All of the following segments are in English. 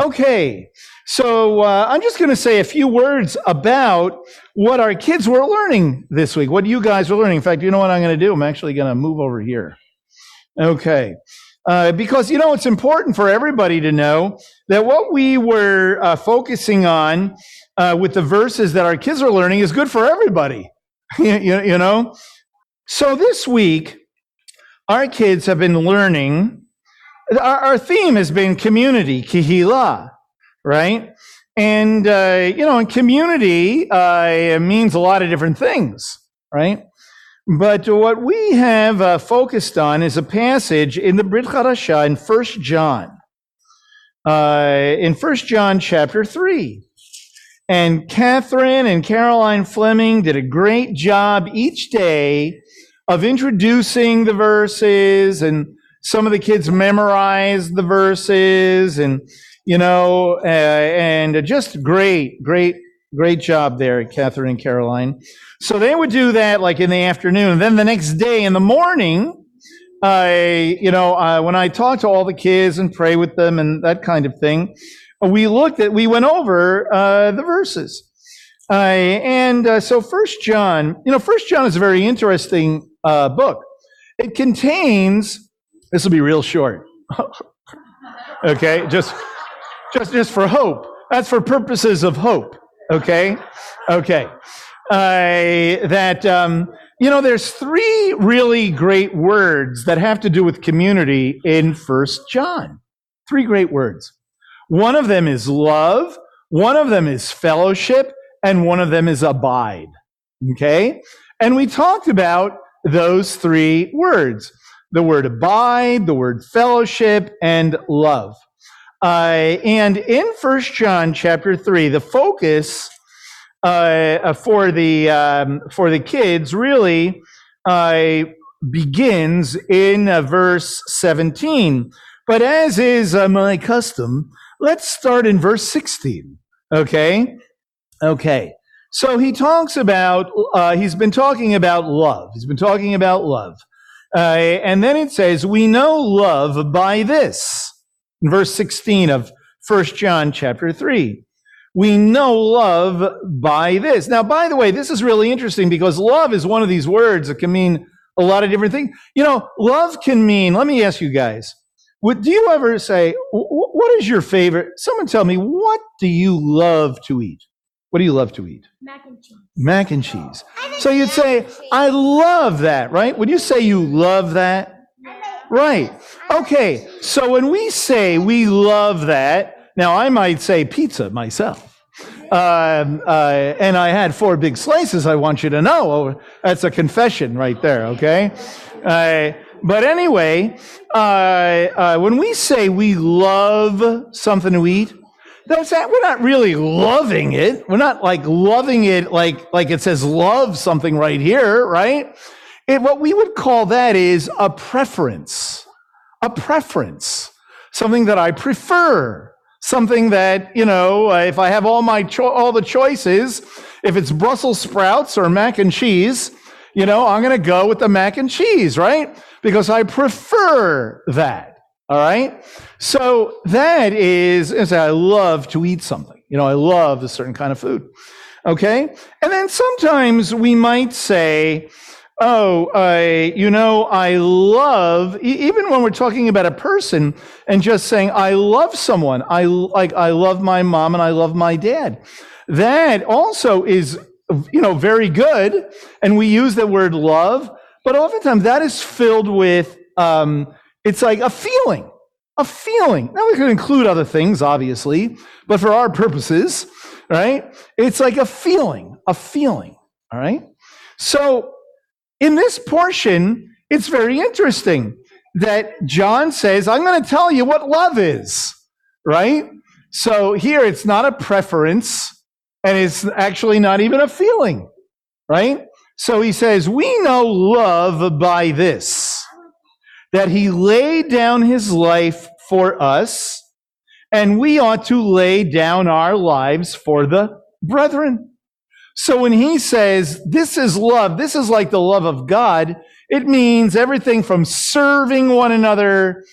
Okay, so uh, I'm just going to say a few words about what our kids were learning this week, what you guys were learning. In fact, you know what I'm going to do? I'm actually going to move over here. Okay. Uh, because, you know, it's important for everybody to know that what we were uh, focusing on uh, with the verses that our kids are learning is good for everybody. you, you know? So this week, our kids have been learning, our, our theme has been community, kihila, right? And, uh, you know, in community uh, means a lot of different things, right? But what we have uh, focused on is a passage in the Brit Chadashah in 1 John. Uh, in 1 John chapter 3. And Catherine and Caroline Fleming did a great job each day of introducing the verses, and some of the kids memorized the verses, and, you know, uh, and just great, great, great job there, Catherine and Caroline. So they would do that like in the afternoon. Then the next day in the morning, I, you know, uh, when I talked to all the kids and pray with them and that kind of thing, we looked at, we went over uh, the verses. Uh, and so First John, you know, First John is a very interesting uh, book. It contains, this will be real short. okay, just, just, just for hope. That's for purposes of hope. Okay, okay uh, that, um, you know, there's three really great words that have to do with community in First John. Three great words. One of them is love, one of them is fellowship, and one of them is abide. Okay? And we talked about those three words the word abide, the word fellowship, and love. Uh, and in First John chapter 3, the focus uh, for the um, for the kids really uh, begins in uh, verse 17. But as is uh, my custom, let's start in verse 16. Okay, okay. So he talks about uh, he's been talking about love. He's been talking about love, uh, and then it says we know love by this. In verse 16 of First John chapter 3. We know love by this. Now, by the way, this is really interesting because love is one of these words that can mean a lot of different things. You know, love can mean, let me ask you guys, what, do you ever say, what is your favorite? Someone tell me, what do you love to eat? What do you love to eat? Mac and cheese. Mac and cheese. So you'd say, I love that, right? Would you say you love that? Right. Okay. So when we say we love that, now, I might say pizza myself. Um, uh, and I had four big slices, I want you to know. Oh, that's a confession right there, okay? Uh, but anyway, uh, uh when we say we love something to eat, that's that we're not really loving it. We're not like loving it like, like it says love something right here, right? It, what we would call that is a preference. A preference. Something that I prefer something that, you know, if I have all my cho- all the choices, if it's Brussels sprouts or mac and cheese, you know, I'm going to go with the mac and cheese, right? Because I prefer that. All right. So that is, is I love to eat something. You know, I love a certain kind of food. Okay. And then sometimes we might say, oh, I, you know, I love, even when we're talking about a person and just saying, I love someone, I like, I love my mom and I love my dad. That also is, you know, very good. And we use the word love, but oftentimes that is filled with, um, it's like a feeling, a feeling. Now we could include other things, obviously, but for our purposes, right? It's like a feeling, a feeling. All right. So in this portion, it's very interesting that John says, I'm going to tell you what love is, right? So here it's not a preference and it's actually not even a feeling, right? So he says, We know love by this, that he laid down his life for us, and we ought to lay down our lives for the brethren. So when he says, this is love, this is like the love of God, it means everything from serving one another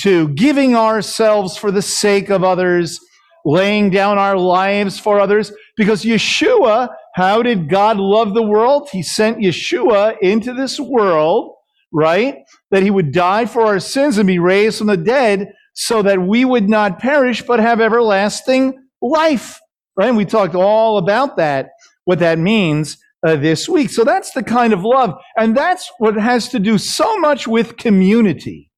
to giving ourselves for the sake of others laying down our lives for others. Because Yeshua, how did God love the world? He sent Yeshua into this world, right? That he would die for our sins and be raised from the dead so that we would not perish but have everlasting life, right? And we talked all about that, what that means uh, this week. So that's the kind of love. And that's what has to do so much with community.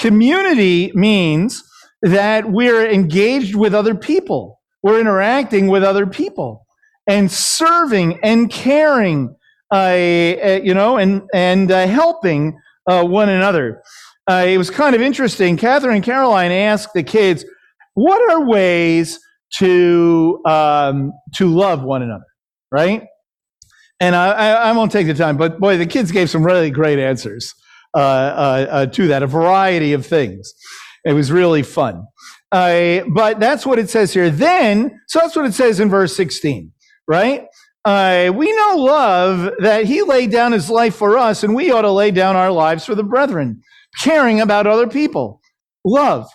Community means that we're engaged with other people. We're interacting with other people and serving and caring, you know, and, and uh, helping uh, one another. Uh, it was kind of interesting. Catherine and Caroline asked the kids, what are ways to, um, to love one another, right? And I, I, I, won't take the time, but boy, the kids gave some really great answers uh, uh, uh, to that, a variety of things. It was really fun. Uh, but that's what it says here. Then, so that's what it says in verse 16, right? Uh, we know love that he laid down his life for us, and we ought to lay down our lives for the brethren, caring about other people. Love.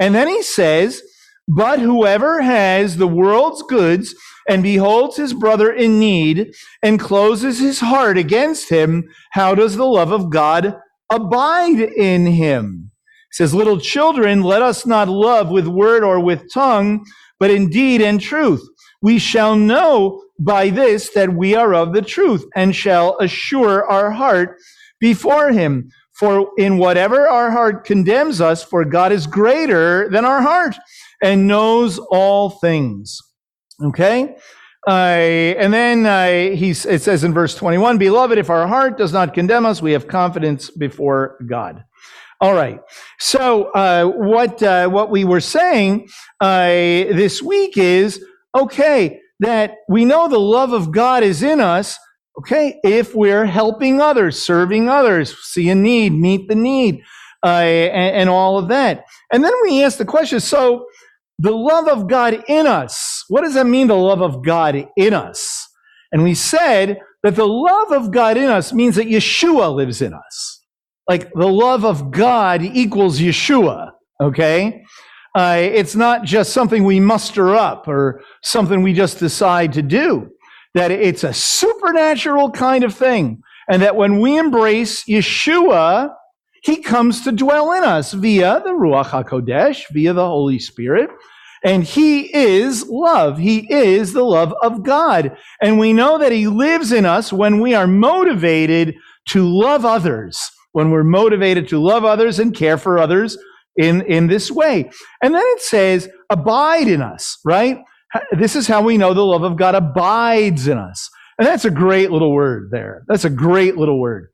And then he says, but whoever has the world's goods and beholds his brother in need and closes his heart against him, how does the love of God abide in him? Says, Little children, let us not love with word or with tongue, but in deed and truth. We shall know by this that we are of the truth and shall assure our heart before him. For in whatever our heart condemns us, for God is greater than our heart and knows all things. Okay? Uh, and then uh, he, it says in verse 21 Beloved, if our heart does not condemn us, we have confidence before God. All right. So, uh, what, uh, what we were saying uh, this week is okay, that we know the love of God is in us, okay, if we're helping others, serving others, see a need, meet the need, uh, and, and all of that. And then we ask the question so, the love of God in us. What does that mean, the love of God in us? And we said that the love of God in us means that Yeshua lives in us. Like the love of God equals Yeshua, okay? Uh, it's not just something we muster up or something we just decide to do. That it's a supernatural kind of thing. And that when we embrace Yeshua, he comes to dwell in us via the Ruach HaKodesh, via the Holy Spirit. And he is love. He is the love of God. And we know that he lives in us when we are motivated to love others, when we're motivated to love others and care for others in, in this way. And then it says, abide in us, right? This is how we know the love of God abides in us. And that's a great little word there. That's a great little word.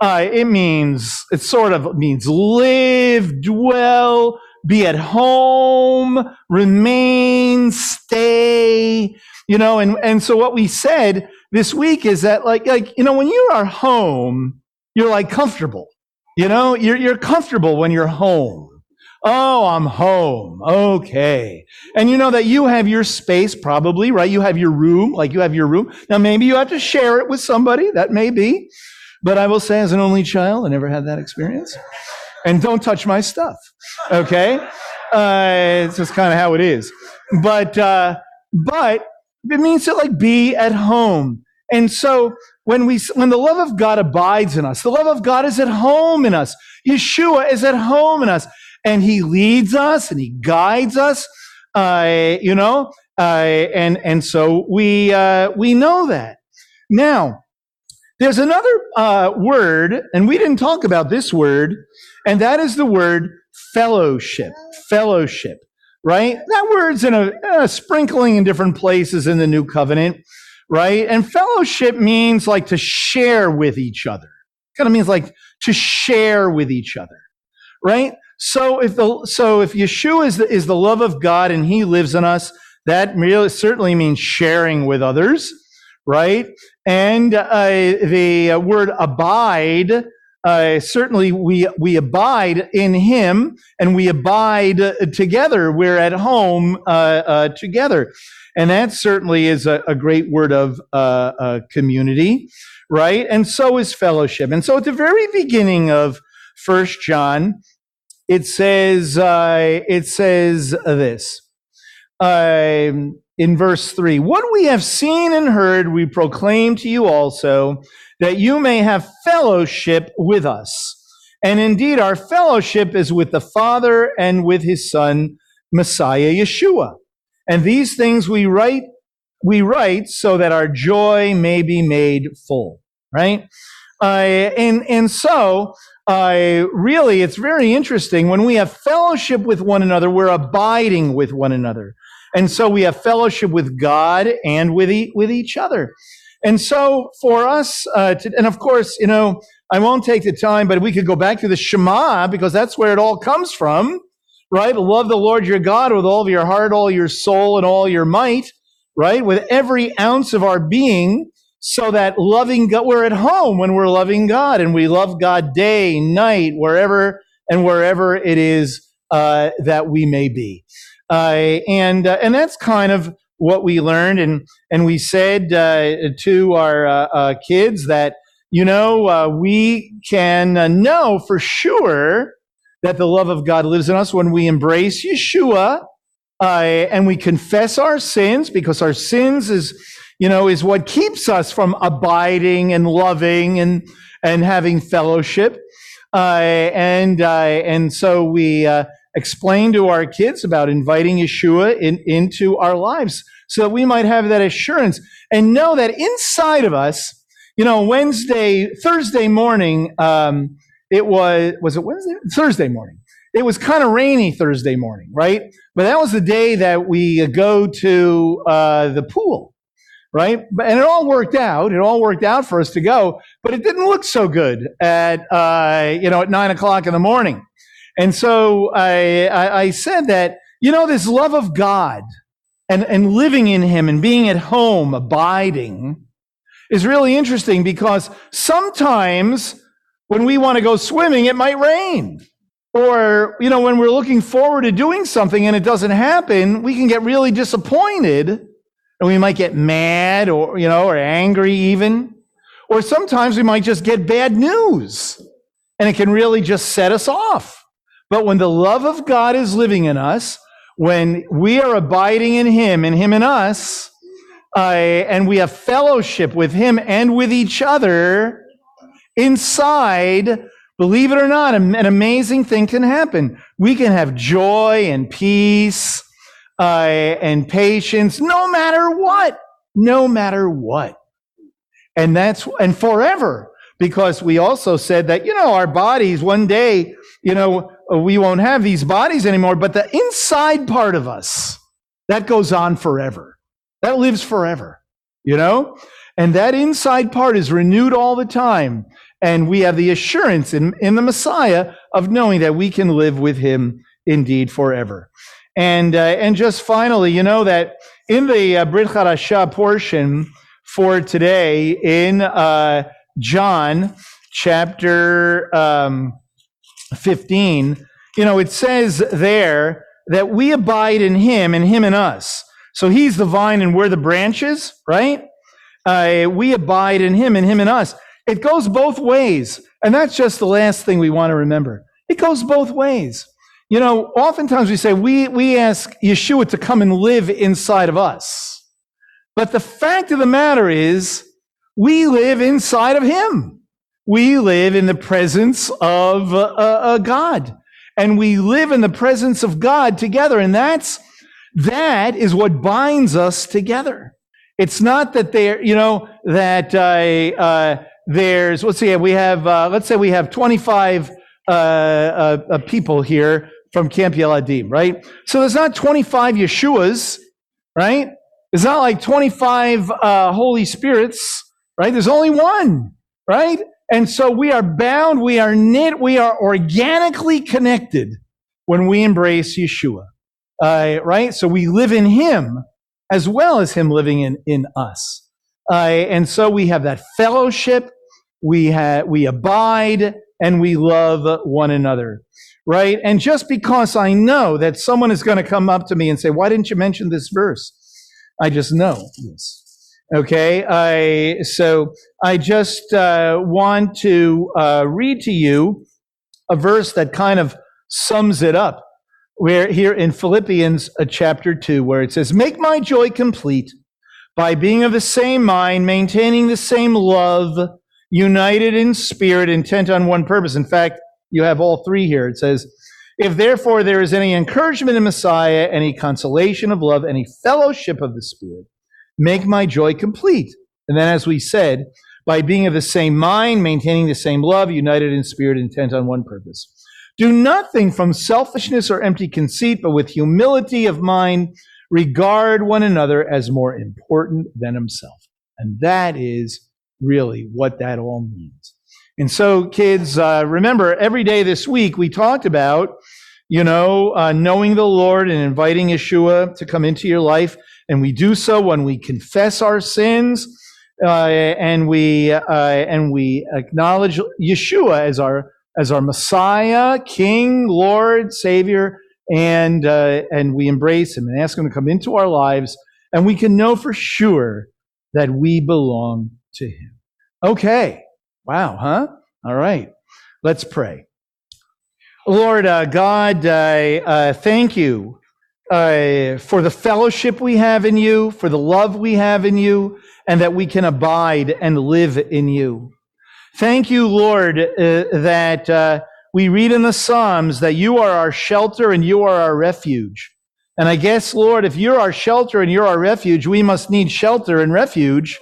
Uh, it means, it sort of means live, dwell, be at home, remain, stay, you know, and, and so what we said this week is that like, like, you know, when you are home, you're like comfortable, you know, you're, you're comfortable when you're home. Oh, I'm home. Okay. And you know that you have your space probably, right? You have your room, like you have your room. Now maybe you have to share it with somebody. That may be. But I will say, as an only child, I never had that experience. And don't touch my stuff. Okay? Uh, it's just kind of how it is. But, uh, but it means to like be at home. And so when we, when the love of God abides in us, the love of God is at home in us. Yeshua is at home in us and he leads us and he guides us. Uh, you know, uh, and, and so we, uh, we know that. Now, there's another uh, word, and we didn't talk about this word, and that is the word fellowship. Fellowship, right? That word's in a, a sprinkling in different places in the new covenant, right? And fellowship means like to share with each other. Kind of means like to share with each other, right? So if the so if Yeshua is the, is the love of God and He lives in us, that really certainly means sharing with others right? And uh, the word abide, uh, certainly we, we abide in him and we abide together. We're at home uh, uh, together. And that certainly is a, a great word of uh, community, right? And so is fellowship. And so at the very beginning of First John, it says, it says this. um, in verse 3 What we have seen and heard, we proclaim to you also, that you may have fellowship with us. And indeed, our fellowship is with the Father and with his Son, Messiah Yeshua. And these things we write, we write so that our joy may be made full, right? Uh, and, and so, uh, really, it's very interesting. When we have fellowship with one another, we're abiding with one another. And so we have fellowship with God and with, e- with each other. And so for us, uh, to, and of course, you know, I won't take the time, but we could go back to the Shema because that's where it all comes from, right? Love the Lord your God with all of your heart, all your soul, and all your might, right? With every ounce of our being, so that loving God, we're at home when we're loving God and we love God day, night, wherever and wherever it is uh, that we may be. Uh, and, uh, and that's kind of what we learned. And, and we said uh, to our uh, uh, kids that, you know, uh, we can know for sure that the love of God lives in us when we embrace Yeshua and we confess our sins because our sins is, you know, is what keeps us from abiding and loving and, and having fellowship. and, and so we, explain to our kids about inviting Yeshua in, into our lives so that we might have that assurance and know that inside of us, you know, Wednesday, Thursday morning, um, it was, was it Wednesday? Thursday morning. It was kind of rainy Thursday morning, right? But that was the day that we go to uh, the pool, right? And it all worked out. It all worked out for us to go, but it didn't look so good at, uh, you know, at nine o'clock in the morning. And so I, I, I said that, you know, this love of God and, and living in Him and being at home, abiding, is really interesting because sometimes when we want to go swimming, it might rain. Or, you know, when we're looking forward to doing something and it doesn't happen, we can get really disappointed and we might get mad or, you know, or angry even. Or sometimes we might just get bad news and it can really just set us off. But when the love of God is living in us, when we are abiding in Him and Him in us, uh, and we have fellowship with Him and with each other, inside, believe it or not, an amazing thing can happen. We can have joy and peace uh, and patience no matter what, no matter what. And that's, and forever, because we also said that, you know, our bodies one day, you know, we won't have these bodies anymore, but the inside part of us, that goes on forever. That lives forever, you know? And that inside part is renewed all the time. And we have the assurance in, in the Messiah of knowing that we can live with him indeed forever. And, uh, and just finally, you know that in the uh, Brit Hadashah portion for today in uh, John chapter um, 15, you know, it says there that we abide in him and him in us. So he's the vine and we're the branches, right? Uh, we abide in him and him in us. It goes both ways. And that's just the last thing we want to remember. It goes both ways. You know, oftentimes we say we, we ask Yeshua to come and live inside of us. But the fact of the matter is, we live inside of him we live in the presence of uh, uh, God and we live in the presence of God together. And that's, that is what binds us together. It's not that there, you know, that, uh, there's, let's see, we have, uh, let's say we have 25, uh, uh, people here from Camp Yeladim, right? So there's not 25 Yeshuas, right? It's not like 25, Holy Spirits, right? There's only one, right? And so we are bound, we are knit, we are organically connected when we embrace Yeshua. Uh, right? So we live in Him as well as Him living in, in us. Uh, and so we have that fellowship, we, have, we abide, and we love one another. Right? And just because I know that someone is going to come up to me and say, Why didn't you mention this verse? I just know this. Okay, I, so I just uh, want to uh, read to you a verse that kind of sums it up. We're here in Philippians uh, chapter 2, where it says, Make my joy complete by being of the same mind, maintaining the same love, united in spirit, intent on one purpose. In fact, you have all three here. It says, If therefore there is any encouragement in Messiah, any consolation of love, any fellowship of the Spirit, make my joy complete. And then, as we said, by being of the same mind, maintaining the same love, united in spirit, intent on one purpose. Do nothing from selfishness or empty conceit, but with humility of mind, regard one another as more important than himself. And that is really what that all means. And so, kids, uh, remember, every day this week we talked about, you know, uh, knowing the Lord and inviting Yeshua to come into your life. And we do so when we confess our sins uh, and we uh, and we acknowledge Yeshua as our as our Messiah, King, Lord, Savior, and uh, and we embrace Him and ask Him to come into our lives, and we can know for sure that we belong to Him. Okay, wow, huh? All right, let's pray. Lord uh, God, uh, thank you uh, for the fellowship we have in you, for the love we have in you, and that we can abide and live in you. Thank you, Lord, uh, that uh, we read in the Psalms that you are our shelter and you are our refuge. And I guess, Lord, if you're our shelter and you're our refuge, we must need shelter and refuge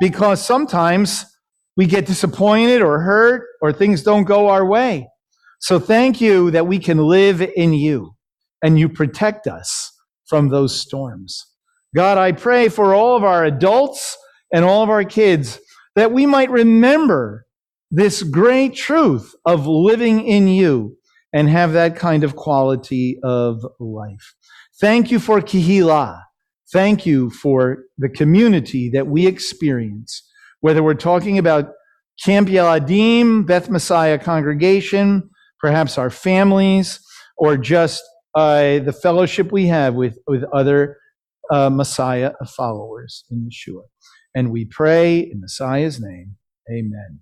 because sometimes we get disappointed or hurt or things don't go our way. So thank you that we can live in you and you protect us from those storms. God, I pray for all of our adults and all of our kids that we might remember this great truth of living in you and have that kind of quality of life. Thank you for Kihila. Thank you for the community that we experience, whether we're talking about Camp Yeladim, Beth Messiah congregation, perhaps our families, or just uh, the fellowship we have with, with other uh, Messiah followers in Yeshua. And we pray in Messiah's name. Amen.